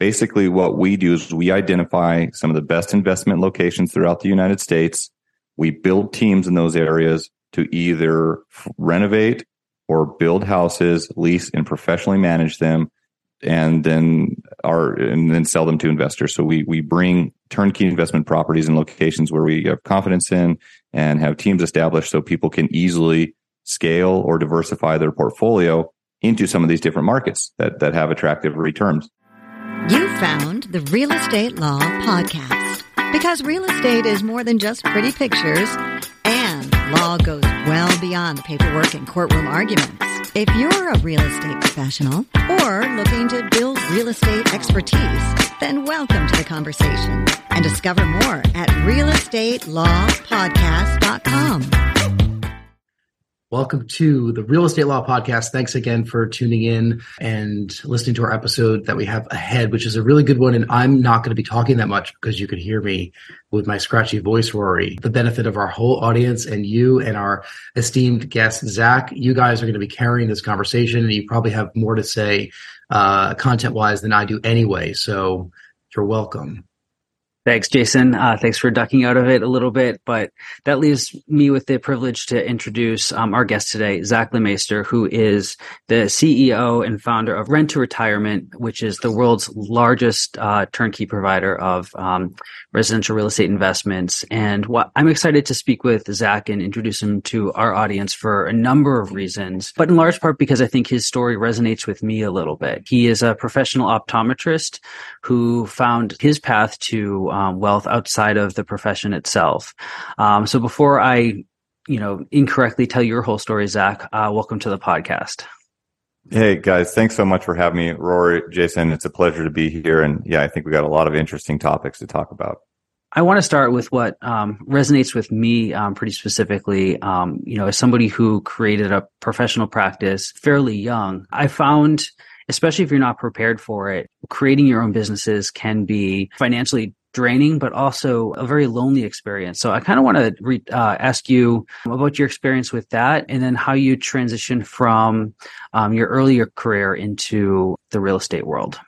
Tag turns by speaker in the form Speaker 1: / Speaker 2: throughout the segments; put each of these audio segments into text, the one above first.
Speaker 1: basically what we do is we identify some of the best investment locations throughout the United States. We build teams in those areas to either renovate or build houses, lease and professionally manage them and then are and then sell them to investors. So we we bring turnkey investment properties in locations where we have confidence in and have teams established so people can easily scale or diversify their portfolio into some of these different markets that that have attractive returns.
Speaker 2: You found the Real Estate Law podcast because real estate is more than just pretty pictures and law goes well beyond the paperwork and courtroom arguments. If you're a real estate professional or looking to build real estate expertise, then welcome to the conversation and discover more at realestatelawpodcast.com.
Speaker 3: Welcome to the Real Estate Law Podcast. Thanks again for tuning in and listening to our episode that we have ahead, which is a really good one. And I'm not going to be talking that much because you could hear me with my scratchy voice, Rory. The benefit of our whole audience and you and our esteemed guest, Zach, you guys are going to be carrying this conversation and you probably have more to say uh, content wise than I do anyway. So you're welcome.
Speaker 4: Thanks, Jason. Uh, thanks for ducking out of it a little bit, but that leaves me with the privilege to introduce um, our guest today, Zach Lemaster, who is the CEO and founder of Rent to Retirement, which is the world's largest uh, turnkey provider of um, residential real estate investments. And what I'm excited to speak with Zach and introduce him to our audience for a number of reasons, but in large part because I think his story resonates with me a little bit. He is a professional optometrist who found his path to um, wealth outside of the profession itself. Um, so before I, you know, incorrectly tell your whole story, Zach, uh, welcome to the podcast.
Speaker 1: Hey guys, thanks so much for having me, Rory, Jason. It's a pleasure to be here, and yeah, I think we got a lot of interesting topics to talk about.
Speaker 4: I want to start with what um, resonates with me um, pretty specifically. Um, you know, as somebody who created a professional practice fairly young, I found, especially if you're not prepared for it, creating your own businesses can be financially draining, but also a very lonely experience. So I kind of want to re- uh, ask you about your experience with that, and then how you transitioned from um, your earlier career into the real estate world.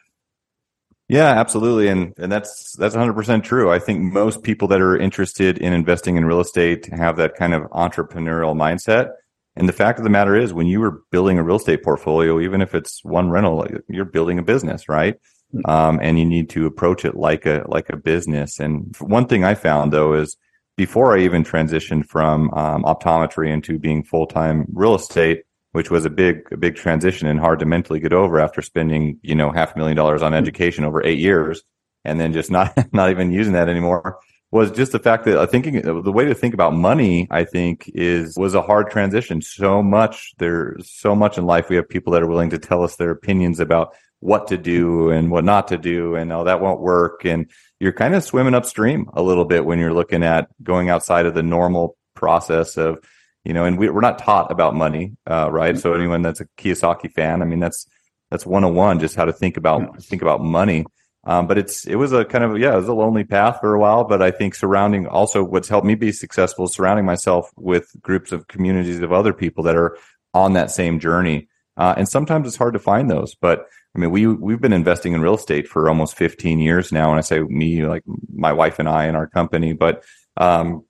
Speaker 1: Yeah, absolutely, and and that's that's 100 percent true. I think most people that are interested in investing in real estate have that kind of entrepreneurial mindset. And the fact of the matter is, when you are building a real estate portfolio, even if it's one rental, you're building a business, right? Um, and you need to approach it like a like a business. And one thing I found though is before I even transitioned from um, optometry into being full time real estate, which was a big a big transition and hard to mentally get over after spending you know half a million dollars on education over eight years, and then just not not even using that anymore was just the fact that I thinking the way to think about money, I think is was a hard transition. So much there's so much in life. We have people that are willing to tell us their opinions about what to do and what not to do and oh that won't work. And you're kind of swimming upstream a little bit when you're looking at going outside of the normal process of you know and we, are not taught about money uh, right? So anyone that's a kiyosaki fan i mean that's that's 101 just how to think about think about money. Um, but it's it was a kind of yeah it was a lonely path for a while but i think surrounding also what's helped me be successful is surrounding myself with groups of communities of other people that are on that same journey. Uh, and sometimes it's hard to find those but I mean, we we've been investing in real estate for almost 15 years now, and I say me, like my wife and I, and our company. But um,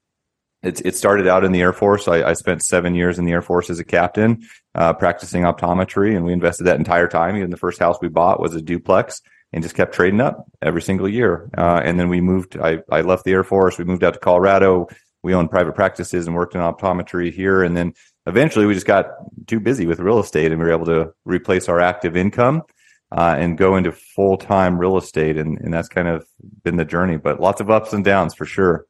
Speaker 1: it it started out in the Air Force. I, I, spent seven years in the Air Force as a captain, uh, practicing optometry, and we invested that entire time. Even the first house we bought was a duplex, and just kept trading up every single year. Uh, and then we moved. I I left the Air Force. We moved out to Colorado. We owned private practices and worked in optometry here, and then eventually we just got too busy with real estate, and we were able to replace our active income uh, and go into full time real estate. And, and that's kind of been the journey, but lots of ups and downs for sure.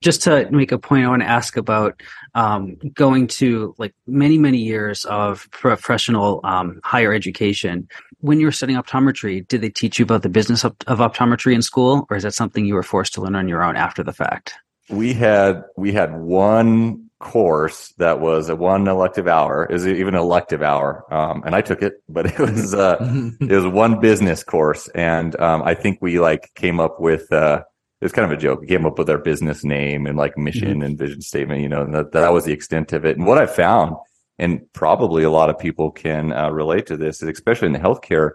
Speaker 4: Just to make a point, I want to ask about um, going to like many, many years of professional um, higher education. When you were studying optometry, did they teach you about the business of, of optometry in school, or is that something you were forced to learn on your own after the fact?
Speaker 1: We had we had one course that was a one elective hour is even an elective hour um, and i took it but it was uh it was one business course and um, i think we like came up with uh it was kind of a joke we came up with our business name and like mission mm-hmm. and vision statement you know and that, that was the extent of it and what i found and probably a lot of people can uh, relate to this especially in the healthcare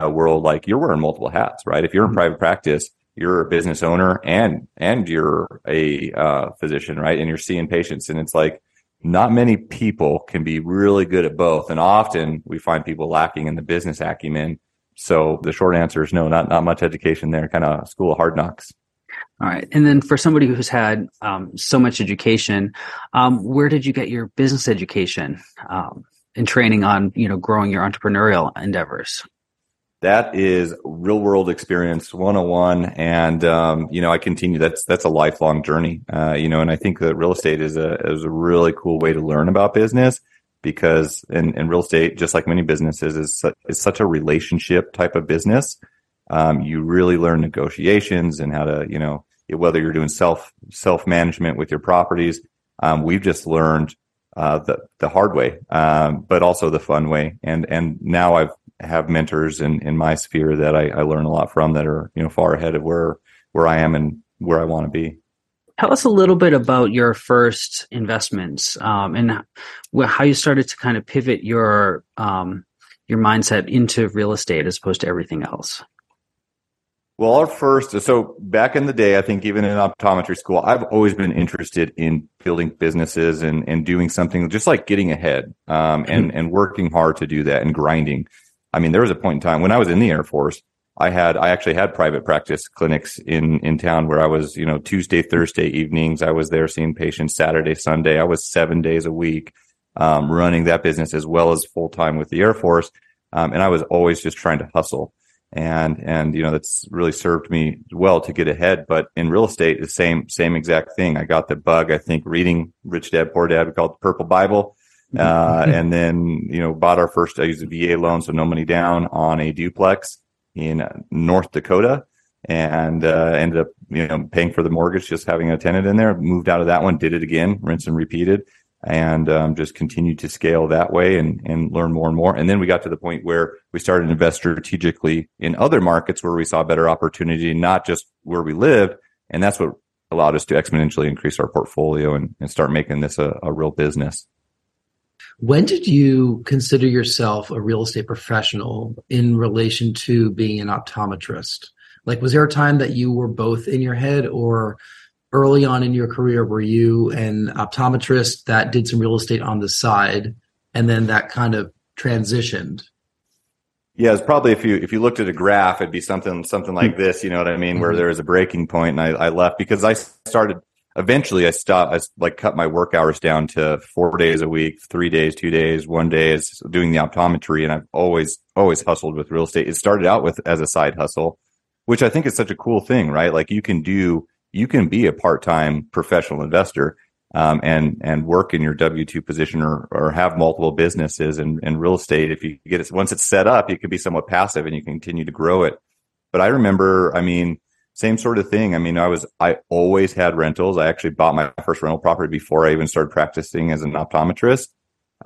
Speaker 1: uh, world, like you're wearing multiple hats, right? If you're in
Speaker 3: Mhm.
Speaker 1: private practice, you're a business owner and and you're a uh, physician, right? And you're seeing patients, and it's like not many people can be really good at both, and often we find people lacking in the business acumen. So the short answer is no, not not much education there. Kind of school of hard knocks.
Speaker 4: All right. And then for somebody who's had um, so much education, um, where did you get your business education um, and training on, you know, growing your entrepreneurial endeavors?
Speaker 1: That is real world experience 101 and um, you know i continue that's that's a lifelong journey. Uh, you know and i think that real estate is a is a really cool way to learn about business because in, in real estate just like many businesses is su- is such a relationship type of business. Um, you really learn negotiations and how to you know whether you're doing self self management with your properties. Um, we've just learned uh, the the hard way, um, but also the fun way. And and now I've have mentors in in my sphere that I, I learn a lot from that are you know far ahead of where where I am and where I want to be.
Speaker 4: Tell us a little bit about your first investments um, and how you started to kind of pivot your um, your mindset into real estate as opposed to everything else.
Speaker 1: Well, our first, so back in the day, I think even in optometry school, I've always been interested in building businesses and, and doing something just like getting ahead, um, and, and working hard to do that and grinding. I mean, there was a point in time when I was in the Air Force, I had, I actually had private practice clinics in, in town where I was, you know, Tuesday, Thursday evenings. I was there seeing patients Saturday, Sunday. I was seven days a week, um, running that business as well as full time with the Air Force. Um, and I was always just trying to hustle and and you know that's really served me well to get ahead but in real estate the same same exact thing i got the bug i think reading rich dad poor dad we call it the purple bible uh, and then you know bought our first i used a va loan so no money down on a duplex in north dakota and uh, ended up you know paying for the mortgage just having a tenant in there moved out of that one did it again rinse and repeated and um, just continued to scale that way and, and learn more and more. And then we got to the point where we started to invest strategically in other markets where we saw better opportunity, not just where we lived. And that's what allowed us to exponentially increase our portfolio and, and start making this a, a real business.
Speaker 3: When did you consider yourself a real estate professional in relation to being an optometrist? Like, was there a time that you were both in your head, or early on in your career, were you an optometrist that did some real estate on the side, and then that kind of transitioned?
Speaker 1: Yeah, it's probably if you if you looked at a graph, it'd be something something like this. You know what I mean? Where
Speaker 3: Mhm.
Speaker 1: there was a breaking point, and I, I left because I started. Eventually, I stopped. I like cut my work hours down to four days a week, three days, two days, one day is doing the optometry, and I've always always hustled with real estate. It started out with as a side hustle, which I think is such a cool thing, right? Like you can do, you can be a part time professional investor. Um, and and work in your W two position or or have multiple businesses and and real estate. If you get it once it's set up, it can be somewhat passive and you continue to grow it. But I remember, I mean, same sort of thing. I mean, I was I always had rentals. I actually bought my first rental property before I even started practicing as an optometrist,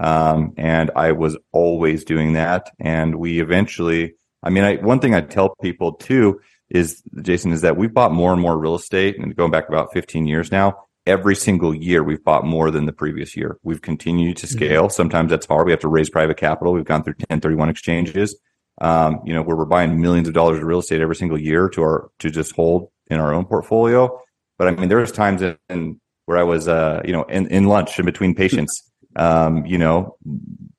Speaker 1: um, and I was always doing that. And we eventually, I mean, I, one thing I tell people too is Jason is that we've bought more and more real estate, and going back about 15 years now every single year we've bought more than the previous year. We've continued to scale. Mm-hmm. Sometimes that's hard. We have to raise private capital. We've gone through 1031 exchanges. Um, you know, where we're buying millions of dollars of real estate every single year to our to just hold in our own portfolio. But I mean, there was times in, in where I was, uh, you know, in, in lunch in between patients, um, you know,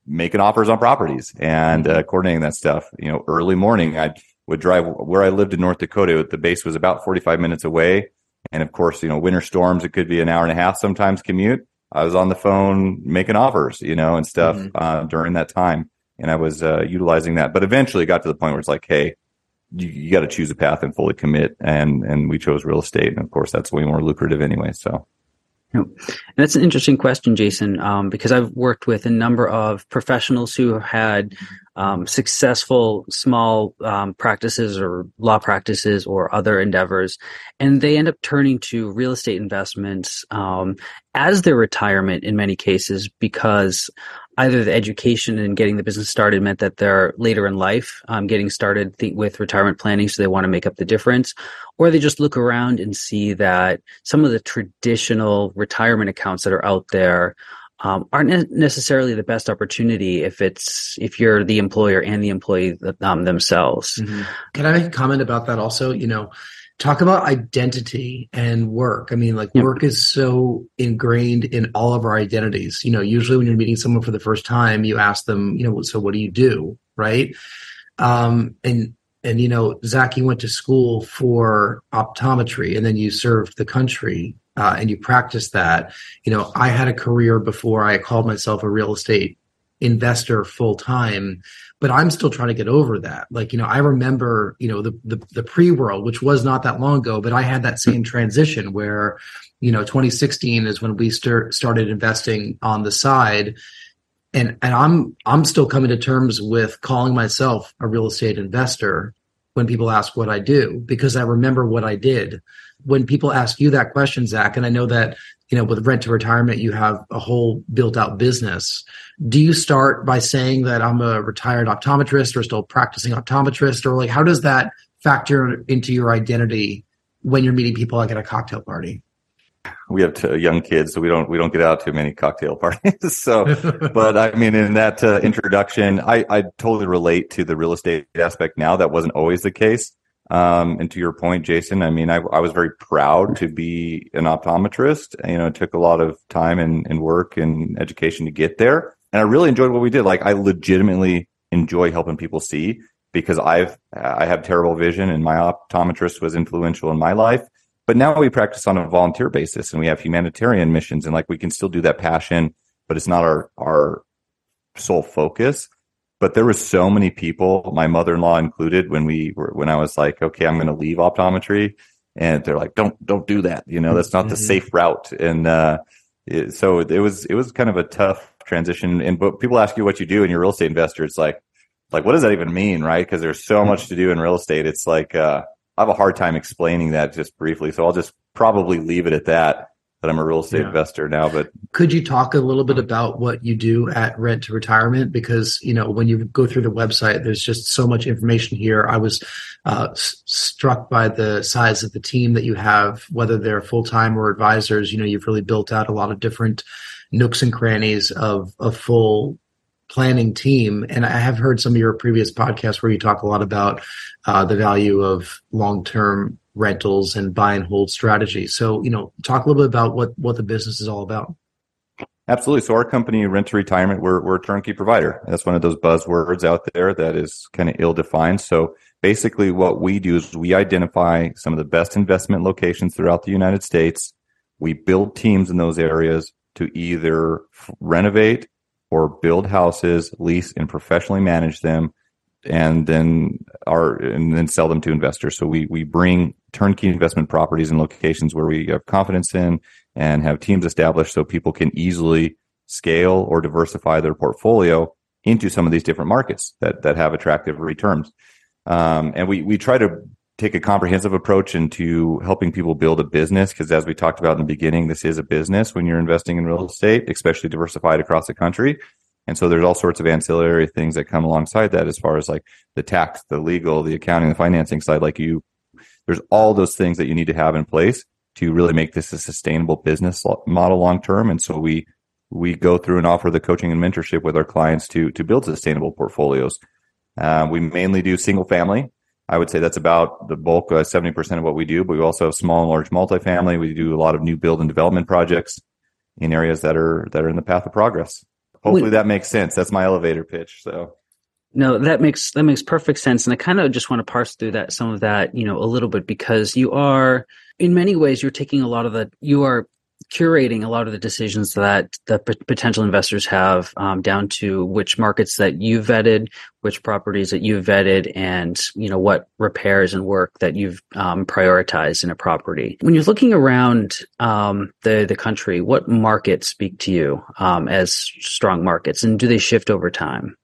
Speaker 1: making offers on properties and uh, coordinating that stuff. You know, early morning, I would drive where I lived in North Dakota. The base was about 45 minutes away. And of course, you know, winter storms, it could be an hour and a half sometimes commute. I was on the phone making offers, you know, and stuff mm-hmm. uh, during that time. And I was uh, utilizing that. But eventually it got to the point where it's like, hey, you, you got to choose a path and fully commit. And, and we chose real estate. And of course, that's way more lucrative anyway. So.
Speaker 4: And that's an interesting question, Jason, um, because I've worked with a number of professionals who have had um, successful small um, practices or law practices or other endeavors, and they end up turning to real estate investments um, as their retirement in many cases because either the education and getting the business started meant that they're later in life um, getting started th- with retirement planning, so they want to make up the difference, or they just look around and see that some of the traditional retirement accounts that are out there um, aren't ne- necessarily the best opportunity if it's if you're the employer and the employee um, themselves.
Speaker 3: Mm-hmm. Can I make a comment about that also? You know, talk about identity and work. I mean, like yep. work is so ingrained in all of our identities. You know, usually when you're meeting someone for the first time, you ask them, you know, so what do you do, right? Um, and and you know, Zach, you went to school for optometry, and then you served the country uh, and you practice that. You know, I had a career before I called myself a real estate investor full time, but I'm still trying to get over that. Like, you know, I remember, you know, the the, the pre world, which was not that long ago, but I had that same hmm. transition where, you know, 2016 is when we start, started investing on the side. And, and I'm I'm still coming to terms with calling myself a real estate investor when people ask what I do because I remember what I did when people ask you that question, Zach, and I know that you know with rent to retirement you have a whole built out business. Do you start by saying that I'm a retired optometrist or still practicing optometrist, or like how does that factor into your identity when you're meeting people like at a cocktail party?
Speaker 1: we have two young kids, so we don't we don't get out to many cocktail parties. so, but I mean, in that uh, introduction, I I totally relate to the real estate aspect. Now that wasn't always the case. Um, and to your point, Jason, I mean, I, I was very proud to be an optometrist. You know, it took a lot of time and, and work and education to get there. And I really enjoyed what we did. Like, I legitimately enjoy helping people see because I've, I have terrible vision and my optometrist was influential in my life. But now we practice on a volunteer basis and we have humanitarian missions and like we can still do that passion, but it's not our, our sole focus but there were so many people, my mother-in-law included, when we were when I was like, okay, I'm going to leave optometry, and they're like, don't don't do that. You know, that's not mm-hmm. the safe route. And uh, it, so it was it was kind of a tough transition. And but people ask you what you do, and you're a real estate investor. It's like like what does that even mean, right? Because there's so much to do in real estate. It's like uh, I have a hard time explaining that just briefly. So I'll just probably leave it at that that I'm a real estate yeah. investor now. But
Speaker 3: could you talk a little bit about what you do at Rent to Retirement? Because you know when you go through the website, there's just so much information here. I was uh, s- struck by the size of the team that you have, whether they're full time or advisors. You know, you've really built out a lot of different nooks and crannies of a full planning team. And I have heard some of your previous podcasts where you talk a lot about uh, the value of long term rentals and buy and hold strategy. So, you know, talk a little bit about what what the business is all about.
Speaker 1: Absolutely. So our company, Rent to Retirement, we're, we're a turnkey provider. That's one of those buzzwords out there that is kind of ill defined. So basically what we do is we identify some of the best investment locations throughout the United States. We build teams in those areas to either renovate or build houses, lease and professionally manage them and then are and then sell them to investors. So we we bring turnkey investment properties in locations where we have confidence in and have teams established so people can easily scale or diversify their portfolio into some of these different markets that that have attractive returns. Um, and we we try to take a comprehensive approach into helping people build a business because as we talked about in the beginning, this is a business when you're investing in real estate, especially diversified across the country. And so there's all sorts of ancillary things that come alongside that as far as like the tax, the legal, the accounting, the financing side. Like you, there's all those things that you need to have in place to really make this a sustainable business model long term. And so we, we go through and offer the coaching and mentorship with our clients to, to build sustainable portfolios. Uh, we mainly do single family. I would say that's about the bulk, uh, 70% of what we do, but we also have small and large multifamily. We do a lot of new build and development projects in areas that are, that are in the path of progress hopefully that makes sense. That's my elevator pitch. So
Speaker 4: no, that makes that makes perfect sense. And I kind of just want to parse through that some of that, you know, a little bit because you are in many ways you're taking a lot of the you are curating a lot of the decisions that the p- potential investors have um, down to which markets that you've vetted, which properties that you've vetted, and you know what repairs and work that you've um, prioritized in a property. When you're looking around um, the the country, what markets speak to you um, as strong markets, and do they shift over time?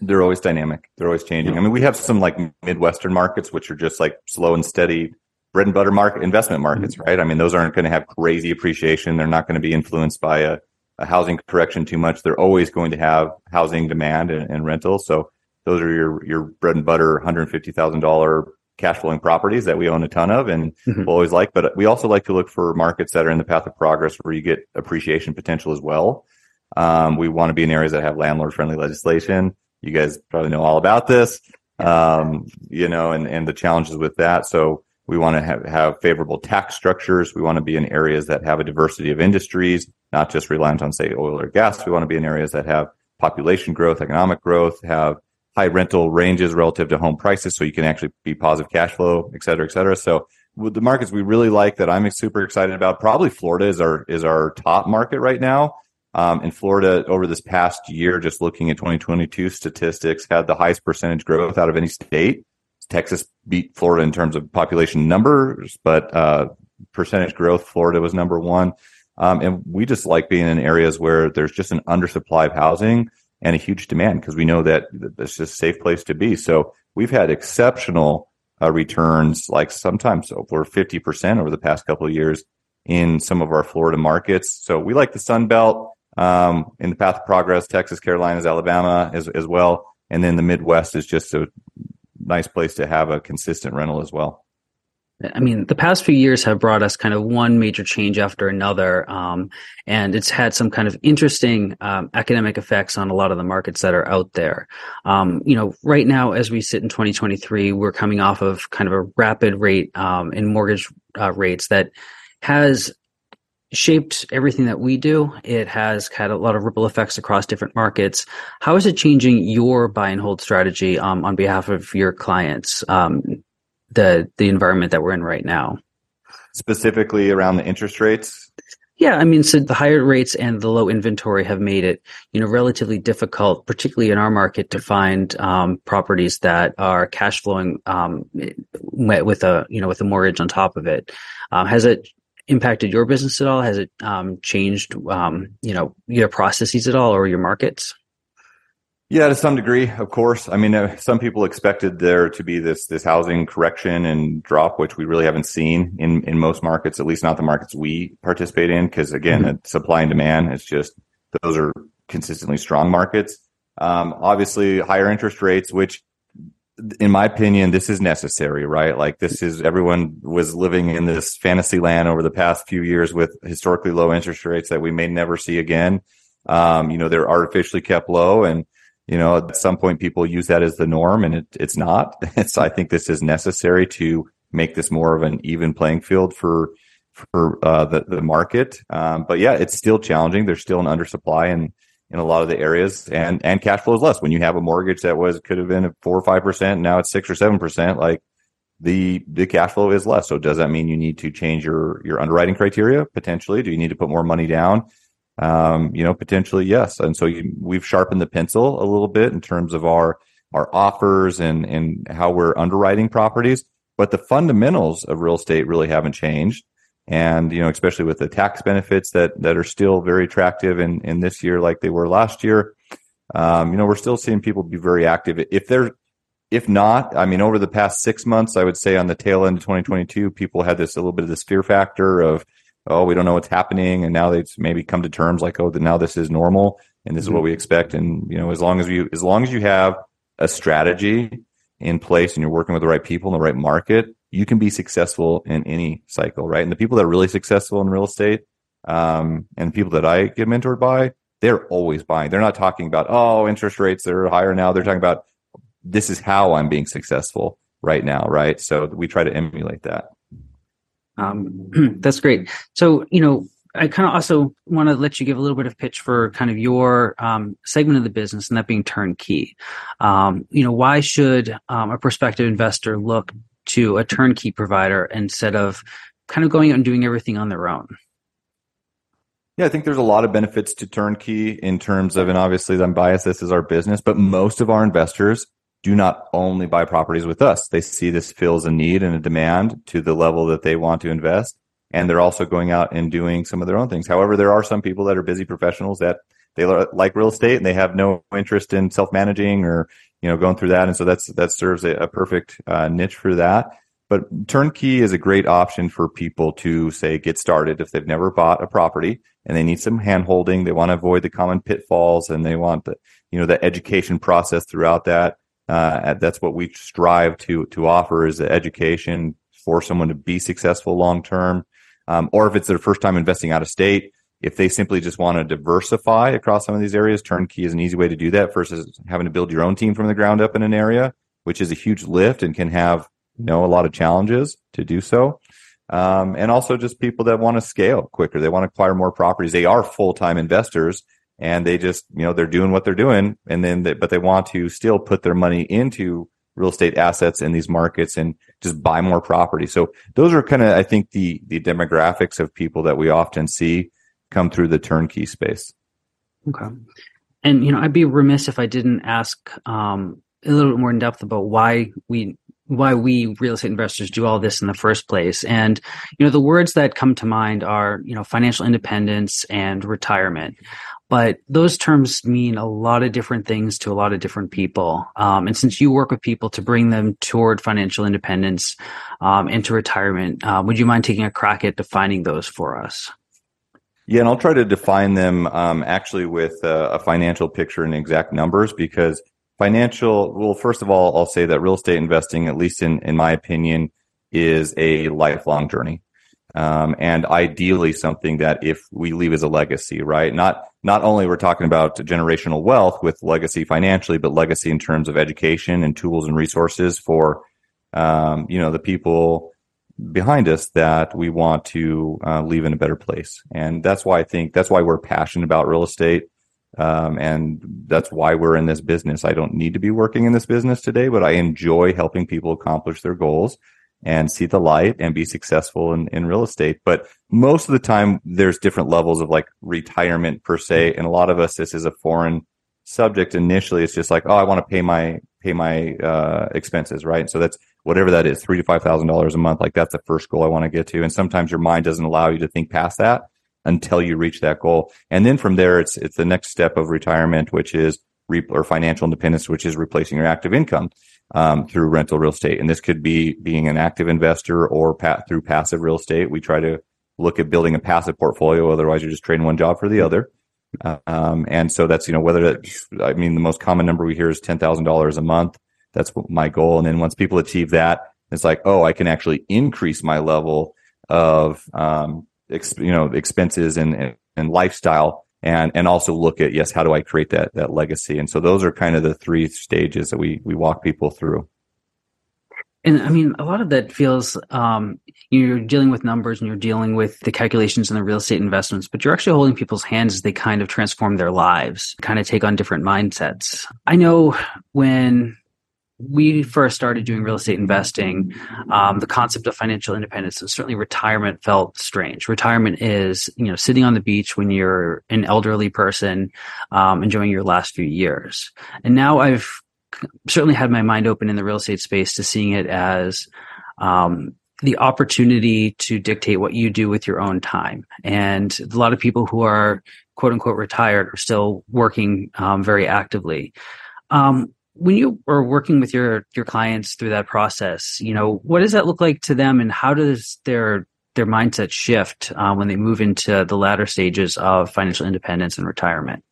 Speaker 1: They're always dynamic. They're always changing. I mean, we have some like Midwestern markets, which are just like slow and steady bread and butter market investment markets, mm-hmm. right? I mean, those aren't going to have crazy appreciation. They're not going to be influenced by a, a, housing correction too much. They're always going to have housing demand and, and rental. So those are your your bread and butter, hundred fifty thousand dollar cash flowing properties that we own a ton of and mm-hmm. we'll always like. But we also like to look for markets that are in the path of progress where you get appreciation potential as well. Um, we want to be in areas that have landlord friendly legislation. You guys probably know all about this, um, you know, and, and the challenges with that. So we want to have, have favorable tax structures. We want to be in areas that have a diversity of industries, not just reliant on, say, oil or gas. We want to be in areas that have population growth, economic growth, have high rental ranges relative to home prices. So you can actually be positive cash flow, et cetera, et cetera. So the markets we really like that I'm super excited about, probably Florida is our, is our top market right now. Um, in Florida over this past year, just looking at 2022 statistics, had the highest percentage growth out of any state. Texas beat Florida in terms of population numbers, but uh, percentage growth, Florida was number one. Um, and we just like being in areas where there's just an undersupply of housing and a huge demand because we know that it's just a safe place to be. So we've had exceptional uh, returns, like sometimes over 50% over the past couple of years in some of our Florida markets. So we like the Sun Belt um, in the path of progress, Texas, Carolinas, Alabama as, as well. And then the Midwest is just a nice place to have a consistent rental as well.
Speaker 4: I mean, the past few years have brought us kind of one major change after another, um, and it's had some kind of interesting um, academic effects on a lot of the markets that are out there. Um, you know, right now, as we sit in 2023, we're coming off of kind of a rapid rate um, in mortgage uh, rates that has shaped everything that we do. It has had a lot of ripple effects across different markets. How is it changing your buy and hold strategy um, on behalf of your clients? Um, the the environment that we're in right now,
Speaker 1: specifically around the interest rates.
Speaker 4: Yeah, I mean, so the higher rates and the low inventory have made it, you know, relatively difficult, particularly in our market, to find um, properties that are cash flowing um, with a, you know, with a mortgage on top of it. Um, has it impacted your business at all? Has it um, changed, um, you know, your processes at all or your markets?
Speaker 1: Yeah, to some degree, of course. I mean, uh, some people expected there to be this this housing correction and drop, which we really haven't seen in in most markets, at least not the markets we participate in, because again, mm-hmm. supply and demand. It's just those are consistently strong markets. Um, obviously, higher interest rates, which in my opinion, this is necessary, right? Like this is everyone was living in this fantasy land over the past few years with historically low interest rates that we may never see again. Um, you know, they're artificially kept low and, you know, at some point people use that as the norm and it, it's not. so I think this is necessary to make this more of an even playing field for, for, uh, the, the market. Um, but yeah, it's still challenging. There's still an undersupply and, in a lot of the areas and and cash flow is less. When you have a mortgage that was could have been four or five percent now it's six or seven percent like the the cash flow is less. So does that mean you need to change your your underwriting criteria? Potentially. Do you need to put more money down? Um, you know potentially yes. And so you, we've sharpened the pencil a little bit in terms of our our offers and and how we're underwriting properties but the fundamentals of real estate really haven't changed and you know especially with the tax benefits that that are still very attractive in in this year like they were last year um, you know we're still seeing people be very active. If they're if not i mean over the past six months i would say on the tail end of 2022 people had this a little bit of this fear factor of oh we don't know what's happening. And now they've maybe come to terms like oh now this is normal. And this mm-hmm. is what we expect. And you know as long as you as long as you have a strategy in place and you're working with the right people in the right market you can be successful in any cycle, right? And the people that are really successful in real estate, um, and people that I get mentored by, they're always buying. They're not talking about, oh, interest rates are higher now. They're talking about this is how I'm being successful right now, right? So we try to emulate that.
Speaker 4: Um, that's great. So, you know, I kind of also want to let you give a little bit of pitch for kind of your um, segment of the business, and that being turnkey. Um, you know, why should um, a prospective investor look to a turnkey provider instead of kind of going out and doing everything on their own?
Speaker 1: Yeah, I think there's a lot of benefits to turnkey in terms of, and obviously I'm biased, this is our business, but most of our investors do not only buy properties with us. They see this fills a need and a demand to the level that they want to invest. And they're also going out and doing some of their own things. However, there are some people that are busy professionals that they like real estate and they have no interest in self managing or you know, going through that. And so that's, that serves a, a perfect uh, niche for that. But turnkey is a great option for people to say get started if they've never bought a property and they need some handholding. They want to avoid the common pitfalls and they want the, you know, the education process throughout that. Uh, that's what we strive to, to offer is the education for someone to be successful long term. Um, or if it's their first time investing out of state, if they simply just want to diversify across some of these areas, turnkey is an easy way to do that versus having to build your own team from the ground up in an area, which is a huge lift and can have, you know, a lot of challenges to do so. Um, and also just people that want to scale quicker. They want to acquire more properties. They are full-time investors and they just, you know, they're doing what they're doing. And then, they, but they want to still put their money into real estate assets in these markets and just buy more property. So those are kind of, I think, the, the demographics of people that we often see come through the turnkey space.
Speaker 4: Okay. And you know, I'd be remiss if I didn't ask um, a little bit more in depth about why we why we real estate investors do all this in the first place. And you know, the words that come to mind are you know financial independence and retirement. But those terms mean a lot of different things to a lot of different people. Um, and since you work with people to bring them toward financial independence um, into retirement, uh, would you mind taking a crack at defining those for us?
Speaker 1: Yeah, and I'll try to define them um, actually with a, a, financial picture and exact numbers because financial. Well, first of all, I'll say that real estate investing, at least in in my opinion, is a lifelong journey, um, and ideally something that if we leave as a legacy, right? Not not only we're talking about generational wealth with legacy financially, but legacy in terms of education and tools and resources for um, you know the people behind us that we want to uh, leave in a better place. And that's why I think that's why we're passionate about real estate. Um, and that's why we're in this business. I don't need to be working in this business today, but I enjoy helping people accomplish their goals and see the light and be successful in, in real estate. But most of the time, there's different levels of like retirement per se. And a lot of us, this is a foreign subject. Initially, it's just like, oh, I want to pay my, pay my, uh, expenses, right? So that's, whatever that is, three to five thousand dollars a month. Like that's the first goal I want to get to. And sometimes your mind doesn't allow you to think past that until you reach that goal. And then from there, it's it's the next step of retirement, which is re- or financial independence, which is replacing your active income um, through rental real estate. And this could be being an active investor or pat- through passive real estate. We try to look at building a passive portfolio. Otherwise, you're just trading one job for the other. Um, and so that's, you know, whether that's, I mean, the most common number we hear is $10,000 a month. That's my goal. And then once people achieve that, it's like, oh, I can actually increase my level of, um, you know, expenses and, and, and lifestyle and, and also look at, yes, how do I create that, that legacy? And so those are kind of the three stages that we, we walk people through.
Speaker 4: And I mean, a lot of that feels um, you're dealing with numbers and you're dealing with the calculations and the real estate investments, but you're actually holding people's hands as they kind of transform their lives, kind of take on different mindsets. I know when we first started doing real estate investing, um, the concept of financial independence and certainly retirement felt strange. Retirement is, you know, sitting on the beach when you're an elderly person, um, enjoying your last few years. And now I've certainly had my mind open in the real estate space to seeing it as, um, the opportunity to dictate what you do with your own time. And a lot of people who are quote unquote retired are still working um, very actively. Um, when you are working with your your clients through that process, you know, what does that look like to them, and how does their their mindset shift uh, when they move into the latter stages of financial independence and retirement?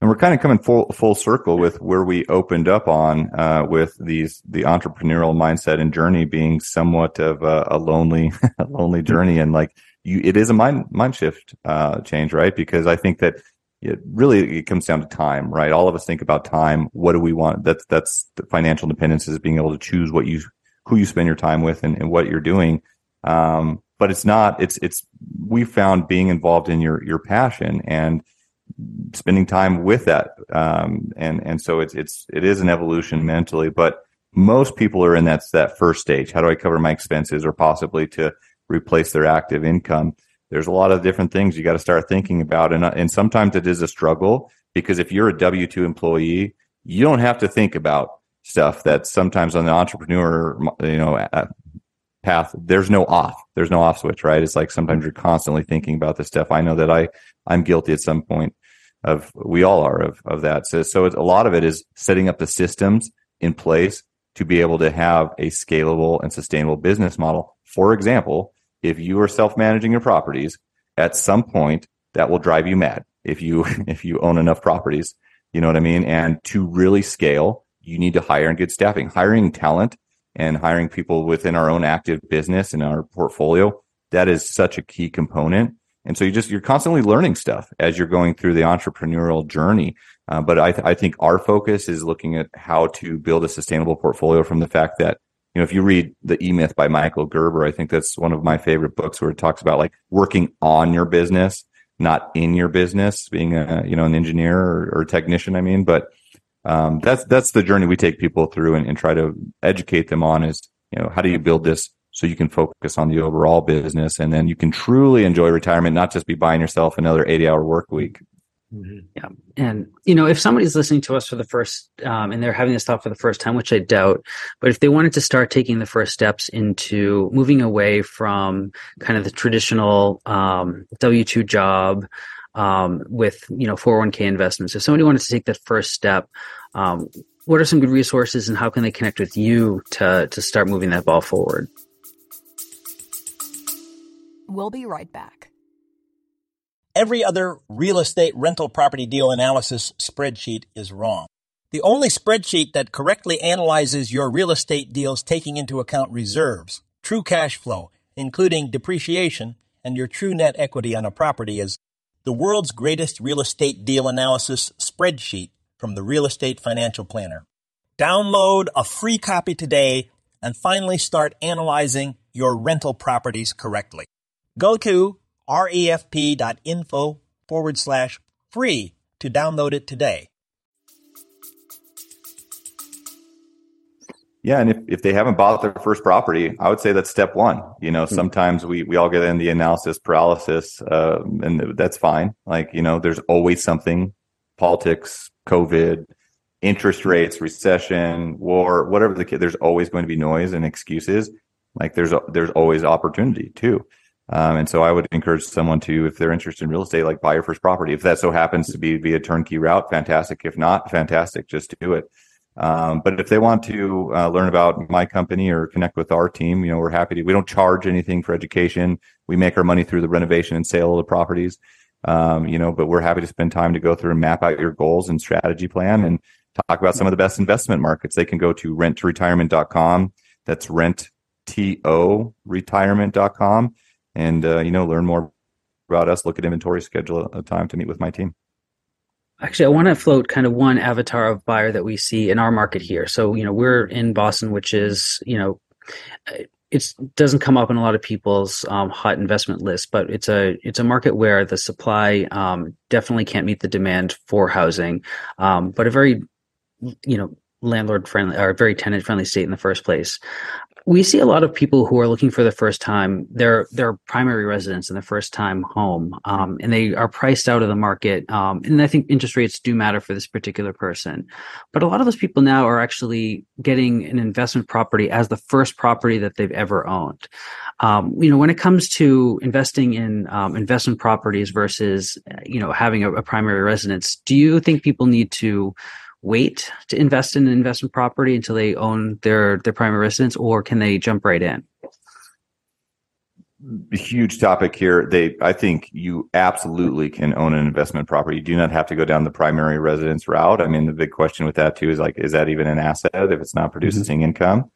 Speaker 1: And we're kind of coming full full circle with where we opened up on uh, with these the entrepreneurial mindset and journey being somewhat of a, a lonely a lonely journey, and like you, it is a mind mind shift uh, change, right? Because I think that it really it comes down to time, right? All of us think about time. What do we want? That's that's the financial independence is being able to choose what you who you spend your time with and, and what you're doing. Um, but it's not. It's it's we found being involved in your your passion and spending time with that. Um, and and so it's it's it is an evolution mentally, but most people are in that that first stage. How do I cover my expenses, or possibly to replace their active income? There's a lot of different things you got to start thinking about. And, uh, and sometimes it is a struggle because if you're a W 2 employee, you don't have to think about stuff that sometimes on the entrepreneur, you know, path, there's no off. There's no off switch, right? It's like sometimes you're constantly thinking about this stuff. I know that I, I'm guilty at some point of, we all are of, of that. So, so a lot of it is setting up the systems in place to be able to have a scalable and sustainable business model. For example, if you are self-managing your properties, at some point that will drive you mad if you if you own enough properties. You know what I mean? And to really scale, you need to hire and get staffing. Hiring talent and hiring people within our own active business and our portfolio, that is such a key component. And so you just, you're constantly learning stuff as you're going through the entrepreneurial journey. Uh, but I, th- I think our focus is looking at how to build a sustainable portfolio from the fact that, know, if you read the E Myth by Michael Gerber, I think that's one of my favorite books where it talks about like working on your business, not in your business, being a, you know, an engineer or, or technician. I mean, but, um, that's, that's the journey we take people through and, and try to educate them on is, you know, how do you build this so you can focus on the overall business and then you can truly enjoy retirement, not just be buying yourself another 80 hour work week.
Speaker 4: Mm-hmm. Yeah. And, you know, if somebody's listening to us for the first, um, and they're having this thought for the first time, which I doubt, but if they wanted to start taking the first steps into moving away from kind of the traditional, um, W 2 job, um, with, you know, 401k investments, if somebody wanted to take that first step, um, what are some good resources and how can they connect with you to, to start moving that ball forward?
Speaker 5: We'll be right back.
Speaker 6: Every other real estate rental property deal analysis spreadsheet is wrong. The only spreadsheet that correctly analyzes your real estate deals taking into account reserves, true cash flow, including depreciation, and your true net equity on a property is the world's greatest real estate deal analysis spreadsheet from the Real Estate Financial Planner. Download a free copy today and finally start analyzing your rental properties correctly. Go to refp.info forward slash free to download it today.
Speaker 1: Yeah, and if, if they haven't bought their first property, I would say that's step one. You know, mm-hmm. sometimes we, we all get in the analysis paralysis, uh, and that's fine. Like, you know, there's always something, politics, COVID, interest rates, recession, war, whatever the kid, there's always going to be noise and excuses. Like there's, there's always opportunity too. Um, and so I would encourage someone to, if they're interested in real estate, like buy your first property. If that so happens to be via turnkey route, fantastic. If not, fantastic. Just do it. Um, but if they want to uh, learn about my company or connect with our team, you know, we're happy to. We don't charge anything for education. We make our money through the renovation and sale of the properties. Um, you know, but we're happy to spend time to go through and map out your goals and strategy plan and talk about some of the best investment markets. They can go to renttoretirement.com. That's rent to retirement.com and uh, you know learn more about us look at inventory schedule a time to meet with my team.
Speaker 4: Actually i want to float kind of one avatar of buyer that we see in our market here. So you know we're in boston which is you know it doesn't come up in a lot of people's um, hot investment list, but it's a it's a market where the supply um, definitely can't meet the demand for housing, um, but a very you know landlord friendly or very tenant friendly state in the first place we see a lot of people who are looking for the first time their their primary residence and their first time home um, and they are priced out of the market um, and i think interest rates do matter for this particular person. But a lot of those people now are actually getting an investment property as the first property that they've ever owned. Um, you know when it comes to investing in um, investment properties versus you know having a, a primary residence do you think people need to wait to invest in an investment property until they own their their primary residence, or can they jump right in?
Speaker 1: huge topic here. They, I think you absolutely can own an investment property. You do not have to go down the primary residence route. I mean, the big question with that too is like, is that even an asset if it's not producing mm-hmm. income?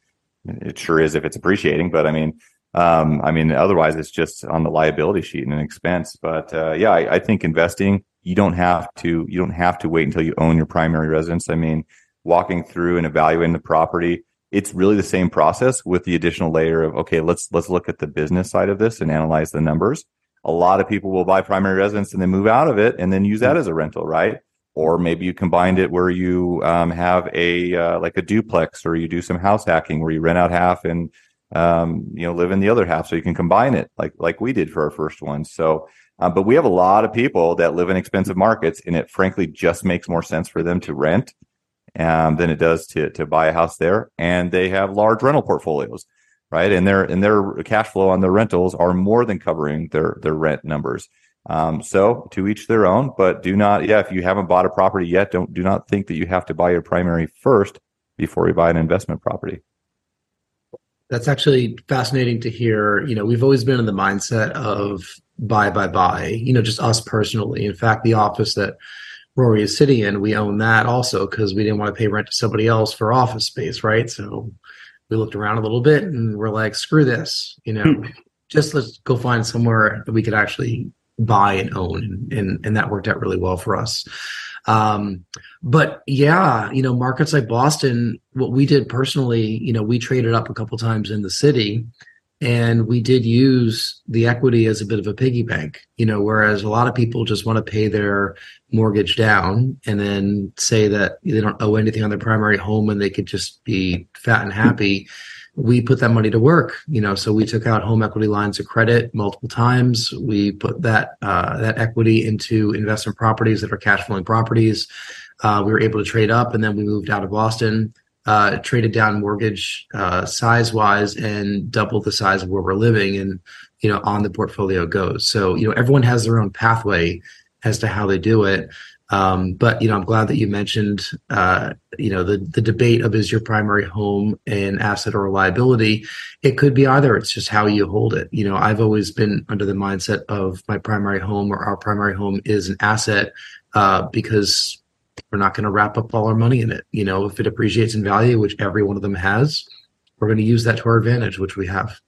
Speaker 1: It sure is if it's appreciating, but I mean, um, I mean, otherwise it's just on the liability sheet and an expense. But uh, yeah, I, I think investing you don't have to you don't have to wait until you own your primary residence. I mean, walking through and evaluating the property, it's really the same process with the additional layer of okay, let's let's look at the business side of this and analyze the numbers. A lot of people will buy primary residence and then move out of it and then use that as a rental, right? Or maybe you combined it where you um, have a uh, like a duplex, or you do some house hacking where you rent out half and um, you know live in the other half, so you can combine it like like we did for our first one. So uh, but we have a lot of people that live in expensive markets, and it frankly just makes more sense for them to rent um, than it does to to buy a house there. And they have large rental portfolios, right? And their and their cash flow on their rentals are more than covering their their rent numbers. Um, so to each their own, but do not, yeah, if you haven't bought a property yet, don't do not think that you have to buy your primary first before you buy an investment property.
Speaker 3: That's actually fascinating to hear. You know, we've always been in the mindset of buy, buy, buy, you know, just us personally. In fact, the office that Rory is sitting in, we own that also because we didn't want to pay rent to somebody else for office space, right? So we looked around a little bit and we're like, screw this, you know, hmm. just let's go find somewhere that we could actually buy and own, and, and and that worked out really well for us. Um, but yeah, you know, markets like Boston, what we did personally, you know, we traded up a couple times in the city and we did use the equity as a bit of a piggy bank, you know, whereas a lot of people just want to pay their mortgage down and then say that they don't owe anything on their primary home and they could just be fat and happy. We put that money to work, you know. So we took out home equity lines of credit multiple times. We put that uh, that equity into investment properties that are cash flowing properties. Uh, we were able to trade up, and then we moved out of Boston uh, traded down mortgage uh, size wise and double the size of where we're living and you know on the portfolio goes. So you know everyone has their own pathway as to how they do it. Um, but you know i'm glad that you mentioned uh, you know the the debate of is your primary home an asset or a liability? It could be either. It's just how you hold it. You know i've always been under the mindset of my primary home or our primary home is an asset uh, because we're not going to wrap up all our money in it. You know, if it appreciates in value, which every one of them has, we're going to use that to our advantage, which we have.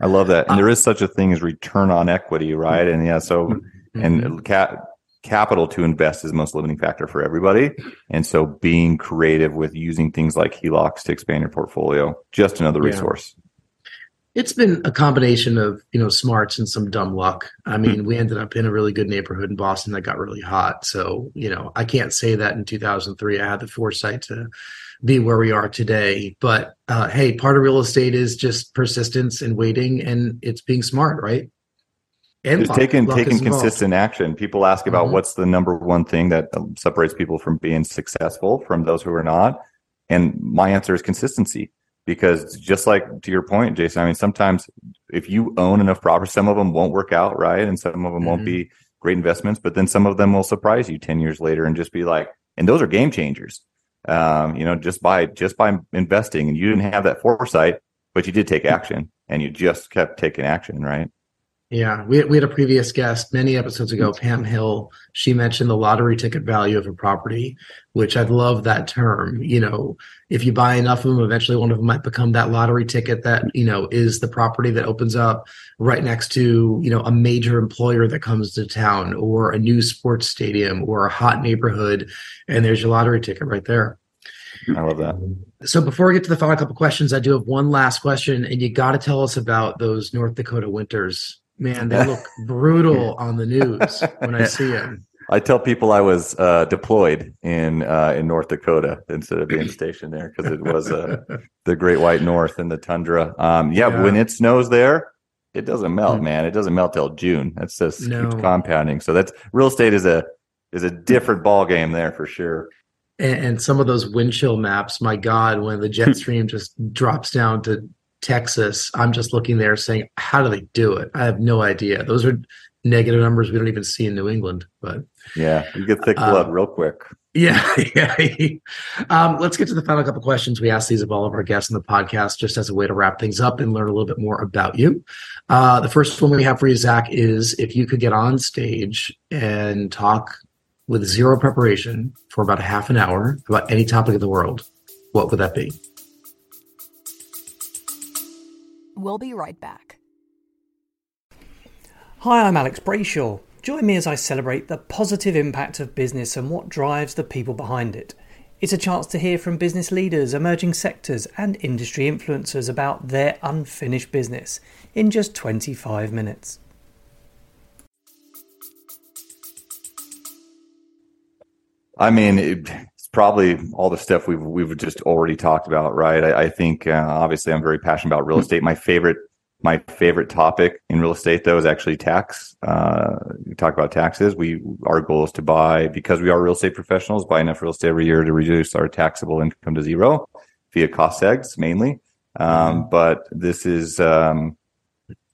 Speaker 1: I love that. And there is such a thing as return on equity, right? And yeah, so mm-hmm. and ca- capital to invest is the most limiting factor for everybody. And so being creative with using things like HELOCs to expand your portfolio, just another resource.
Speaker 3: It's been a combination of you know smarts and some dumb luck. I mean, we ended up in a really good neighborhood in Boston that got really hot. So you know, I can't say that in 2003 I had the foresight to be where we are today. But uh, hey, part of real estate is just persistence and waiting, and it's being smart, right?
Speaker 1: And just luck. taking luck taking consistent action. People ask about mm-hmm. what's the number one thing that um, separates people from being successful from those who are not, and my answer is consistency because just like to your point, Jason, I mean, sometimes if you own enough property, some of them won't work out right, and some of them mm-hmm. won't be great investments, but then some of them will surprise you ten years later and just be like, and those are game changers. Um, you know, just by just by investing, and you didn't have that foresight, but you did take action, and you just kept taking action, right?
Speaker 3: Yeah, we we had a previous guest many episodes ago, Pam Hill. She mentioned the lottery ticket value of a property, which I love that term. You know, if you buy enough of them, eventually one of them might become that lottery ticket that you know is the property that opens up right next to you know a major employer that comes to town, or a new sports stadium, or a hot neighborhood, and there's your lottery ticket right there.
Speaker 1: I love that.
Speaker 3: So before we get to the final couple questions, I do have one last question, and you got to tell us about those North Dakota winters Man, they look brutal on the news when I see them.
Speaker 1: I tell people I was uh, deployed in uh, in North Dakota instead of being stationed there because it was uh, the Great White North and the tundra. Um, yeah, yeah, when it snows there, it doesn't melt, mm. man. It doesn't melt till June. That's just no. compounding. So that's real estate is a is a different ball game there for sure.
Speaker 3: And, and some of those wind chill maps, my God, when the jet stream just drops down to Texas, I'm just looking there saying, how do they do it? I have no idea. Those are negative numbers we don't even see in New England. But
Speaker 1: yeah, you get thick blood um, real quick.
Speaker 3: Yeah, yeah. um, let's get to the final couple questions. We ask these of all of our guests in the podcast just as a way to wrap things up and learn a little bit more about you. Uh, the first one we have for you, Zach, is if you could get on stage and talk with zero preparation for about a half an hour about any topic of the world, what would that be?
Speaker 5: We'll be right back.
Speaker 7: Hi, I'm Alex Brayshaw. Join me as I celebrate the positive impact of business and what drives the people behind it. It's a chance to hear from business leaders, emerging sectors, and industry influencers about their unfinished business in just 25 minutes.
Speaker 1: I mean, it's probably all the stuff we've we've just already talked about, right? I, I think uh, obviously I'm very passionate about real estate. My favorite my favorite topic in real estate though is actually tax. Uh, we talk about taxes. We our goal is to buy because we are real estate professionals, buy enough real estate every year to reduce our taxable income to zero via cost segs mainly. Um, mm-hmm. but this is um,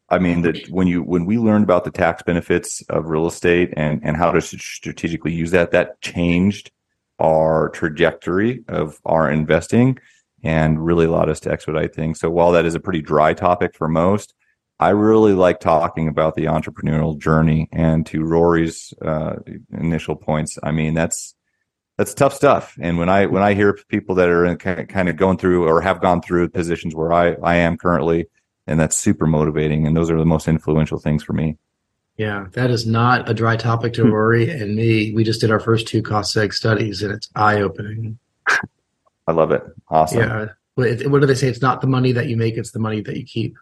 Speaker 1: I mean that when you when we learned about the tax benefits of real estate and and how to strategically use that, that changed our trajectory of our investing and really allowed us to expedite things. So while that is a pretty dry topic for most, I really like talking about the entrepreneurial journey. And to Rory's uh, initial points, I mean that's that's tough stuff. And when I when I hear people that are kind of going through or have gone through positions where I I am currently and that's super motivating and those are the most influential things for me
Speaker 3: Yeah, that is not a dry topic to hmm. Rory and me. We just did our first two cost seg studies, and it's eye opening.
Speaker 1: I love it. Awesome.
Speaker 3: Yeah. What what do they say? It's not the money that you make; it's the money that you keep.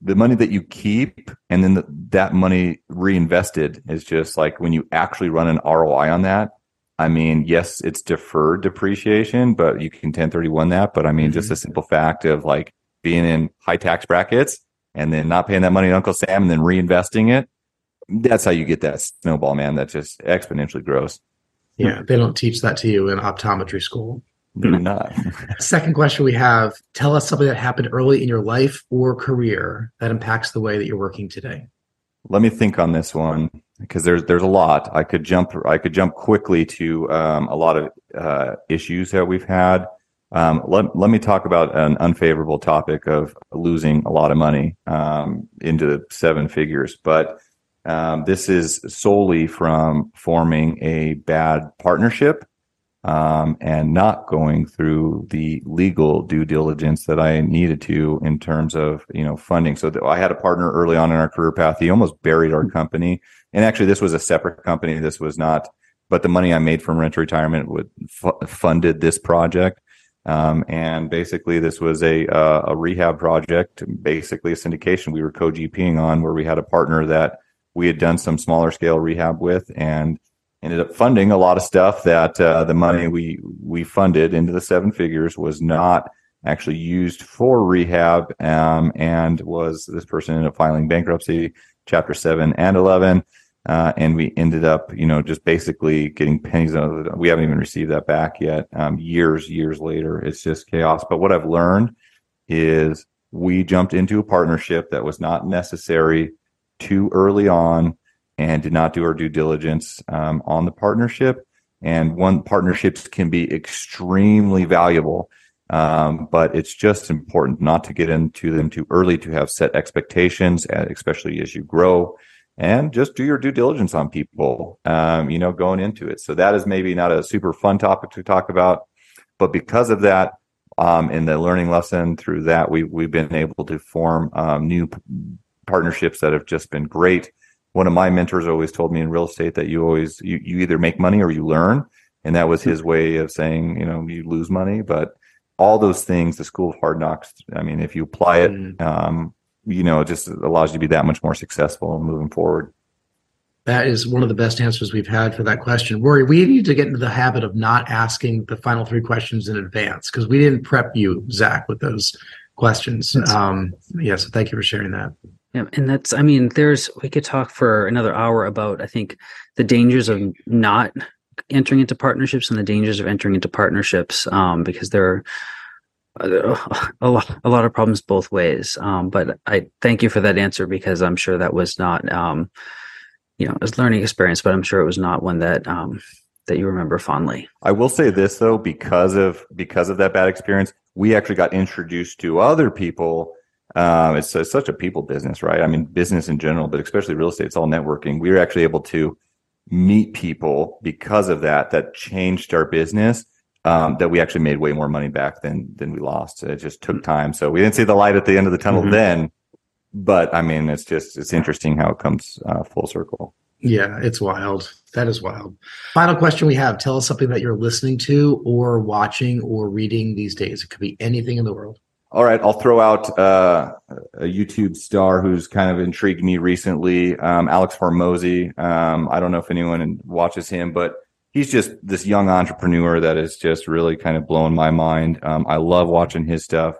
Speaker 1: the money that you keep and then the, that money reinvested is just like when you actually run an ROI on that. I mean, yes, it's deferred depreciation, but you can 1031 that. But I mean, just mm-hmm. a simple fact of like being in high tax brackets and then not paying that money to Uncle Sam and then reinvesting it. That's how you get that snowball, man. That just exponentially grows.
Speaker 3: Yeah, they don't teach that to you in optometry school.
Speaker 1: They do not.
Speaker 3: Second question we have tell us something that happened early in your life or career that impacts the way that you're working today.
Speaker 1: Let me think on this one because there's there's a lot. I could jump I could jump quickly to um, a lot of uh, issues that we've had. Um, let let me talk about an unfavorable topic of losing a lot of money um, into the seven figures, but um, this is solely from forming a bad partnership um, and not going through the legal due diligence that I needed to in terms of you know funding. So I had a partner early on in our career path. He almost buried our company, and actually this was a separate company. This was not, but the money I made from rent retirement would f- funded this project. Um, and basically, this was a uh, a rehab project, basically a syndication we were co GPing on, where we had a partner that we had done some smaller scale rehab with, and ended up funding a lot of stuff that uh, the money we we funded into the seven figures was not actually used for rehab um, and was this person ended up filing bankruptcy chapter 7 and 11 uh, and we ended up you know just basically getting pennies out of it we haven't even received that back yet um, years years later. It's just chaos. But what i've learned is we jumped into a partnership that was not necessary too early on and did not do our due diligence um, on the partnership. And one partnerships can be extremely valuable, um, but it's just important not to get into them too early to have set expectations, especially as you grow, and just do your due diligence on people. Um, you know, going into it. So that is maybe not a super fun topic to talk about, but because of that. Um, in the learning lesson through that, we, we've been able to form um, new partnerships that have just been great one of my mentors always told me in real estate that you always you, you either make money or you learn and that was his way of saying you know you lose money but all those things the school of hard knocks i mean if you apply it um, you know it just allows you to be that much more successful moving forward
Speaker 3: That is one of the best answers we've had for that question. Rory, we need to get into the habit of not asking the final three questions in advance because we didn't prep you, Zach, with those questions. Um, yeah, so thank you for sharing that.
Speaker 4: Yeah, and that's I mean, there's we could talk for another hour about I think the dangers of not entering into partnerships and the dangers of entering into partnerships um, because there are a lot a lot of problems both ways. Um, but I thank you for that answer because I'm sure that was not um, you know, it was learning experience, but I'm sure it was not one that um, that you remember fondly.
Speaker 1: I will say this though, because of because of that bad experience, we actually got introduced to other people. Um, it's, it's such a people business, right? I mean, business in general, but especially real estate, it's all networking. We were actually able to meet people because of that that changed our business. Um, that we actually made way more money back than than we lost. It just took time, so we didn't see the light at the end of the tunnel
Speaker 3: Mhm.
Speaker 1: then. But I mean, it's just it's interesting how it comes uh, full circle.
Speaker 3: Yeah, it's wild. That is wild. Final question we have tell us something that you're listening to or watching or reading these days. It could be anything in the world.
Speaker 1: All right, I'll throw out uh, a YouTube star who's kind of intrigued me recently, um, Alex Hormozi. Um, I don't know if anyone watches him, but he's just this young entrepreneur that is just really kind of blowing my mind. Um, I love watching his stuff,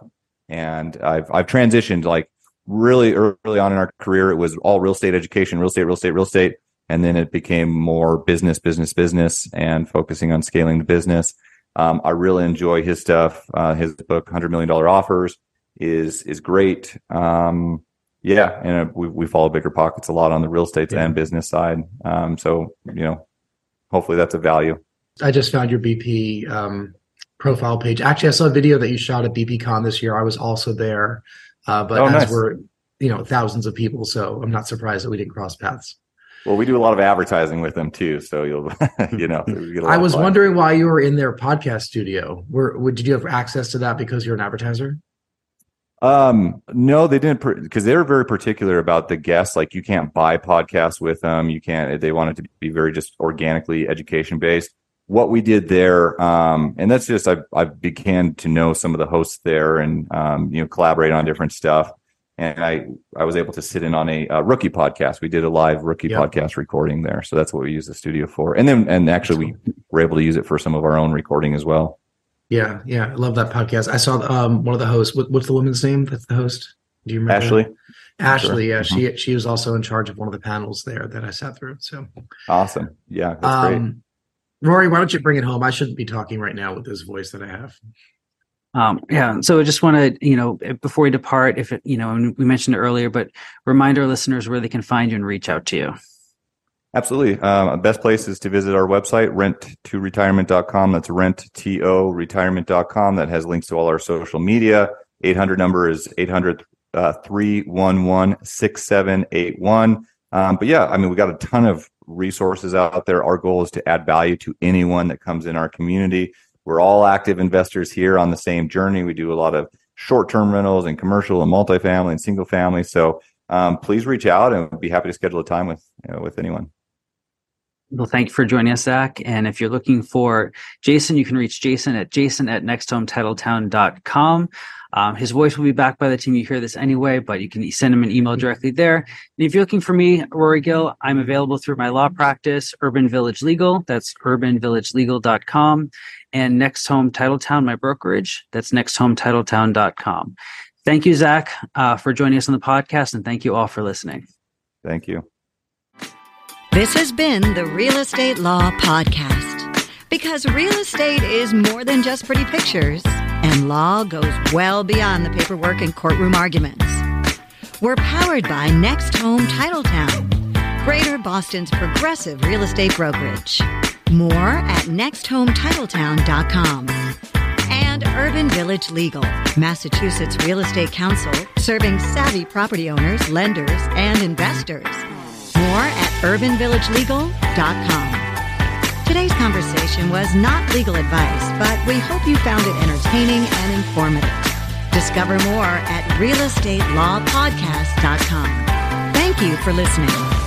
Speaker 1: and I've I've transitioned like really early on in our career. It was all real estate education, real estate, real estate, real estate, and then it became more business, business, business, and focusing on scaling the business. Um, I really enjoy his stuff. Uh, his book, Hundred Million Dollar Offers, is is great. Um, yeah, and uh, we we follow Bigger Pockets a lot on the real estate
Speaker 3: Yeah.
Speaker 1: and business side. Um, so you know, hopefully that's a value.
Speaker 3: I just found your BP um, profile page. Actually, I saw a video that you shot at BPCon this year. I was also there, uh, but
Speaker 1: Oh,
Speaker 3: as
Speaker 1: nice.
Speaker 3: were you know thousands of people, so I'm not surprised that we didn't cross paths.
Speaker 1: Well, we do a lot of advertising with them too, so you'll you know.
Speaker 3: I was wondering why you were in their podcast studio. Were, were did you have access to that because you're an advertiser?
Speaker 1: Um, no, they didn't because they were very particular about the guests. Like you can't buy podcasts with them. You can't. They wanted to be very just organically education based. What we did there, um, and that's just I I began to know some of the hosts there and um, you know collaborate on different stuff. And I I was able to sit in on a, rookie podcast. We did a live rookie yep. podcast recording there, so that's what we use the studio for. And then and actually we were able to use it for some of our own recording as well.
Speaker 3: Yeah, yeah, I love that podcast. I saw um, one of the hosts. What, what's the woman's name? That's the host. Do you remember?
Speaker 1: Ashley.
Speaker 3: Ashley, sure. yeah, mm-hmm. she she was also in charge of one of the panels there that I sat through. So
Speaker 1: awesome, yeah, that's um,
Speaker 3: great. Rory, why don't you bring it home? I shouldn't be talking right now with this voice that I have.
Speaker 4: Um, yeah, so I just want to, you know, before we depart, if it, you know, we mentioned it earlier, but remind our listeners where they can find you and reach out to you.
Speaker 1: Absolutely. Um, best place is to visit our website, rent2retirement.com. That's rent to retirement.com. That has links to all our social media. 800 number is 800 uh, 311 6781. Um, but yeah, I mean, we got a ton of resources out there. Our goal is to add value to anyone that comes in our community. We're all active investors here on the same journey. We do a lot of short term rentals and commercial and multifamily and single family. So um, please reach out and we'll be happy to schedule a time with, you know, with anyone.
Speaker 4: Well, thank you for joining us, Zach. And if you're looking for Jason, you can reach Jason at jason at nexthometitletown.com. Um, his voice will be back by the time you hear this anyway, but you can send him an email directly there. And if you're looking for me, Rory Gill, I'm available through my law practice, Urban Village Legal. That's urbanvillagelegal.com. And Next Home Titletown, my brokerage. That's nexthometitletown.com. Thank you, Zach, uh, for joining us on the podcast. And thank you all for listening.
Speaker 1: Thank you.
Speaker 2: This has been the Real Estate Law Podcast. Because real estate is more than just pretty pictures, and law goes well beyond the paperwork and courtroom arguments. We're powered by Next Home Titletown, Greater Boston's progressive real estate brokerage. More at nexthometitletown.com. And Urban Village Legal, Massachusetts Real Estate Counsel, serving savvy property owners, lenders, and investors. More at urbanvillagelegal.com. Today's conversation was not legal advice, but we hope you found it entertaining and informative. Discover more at realestatelawpodcast.com. Thank you for listening.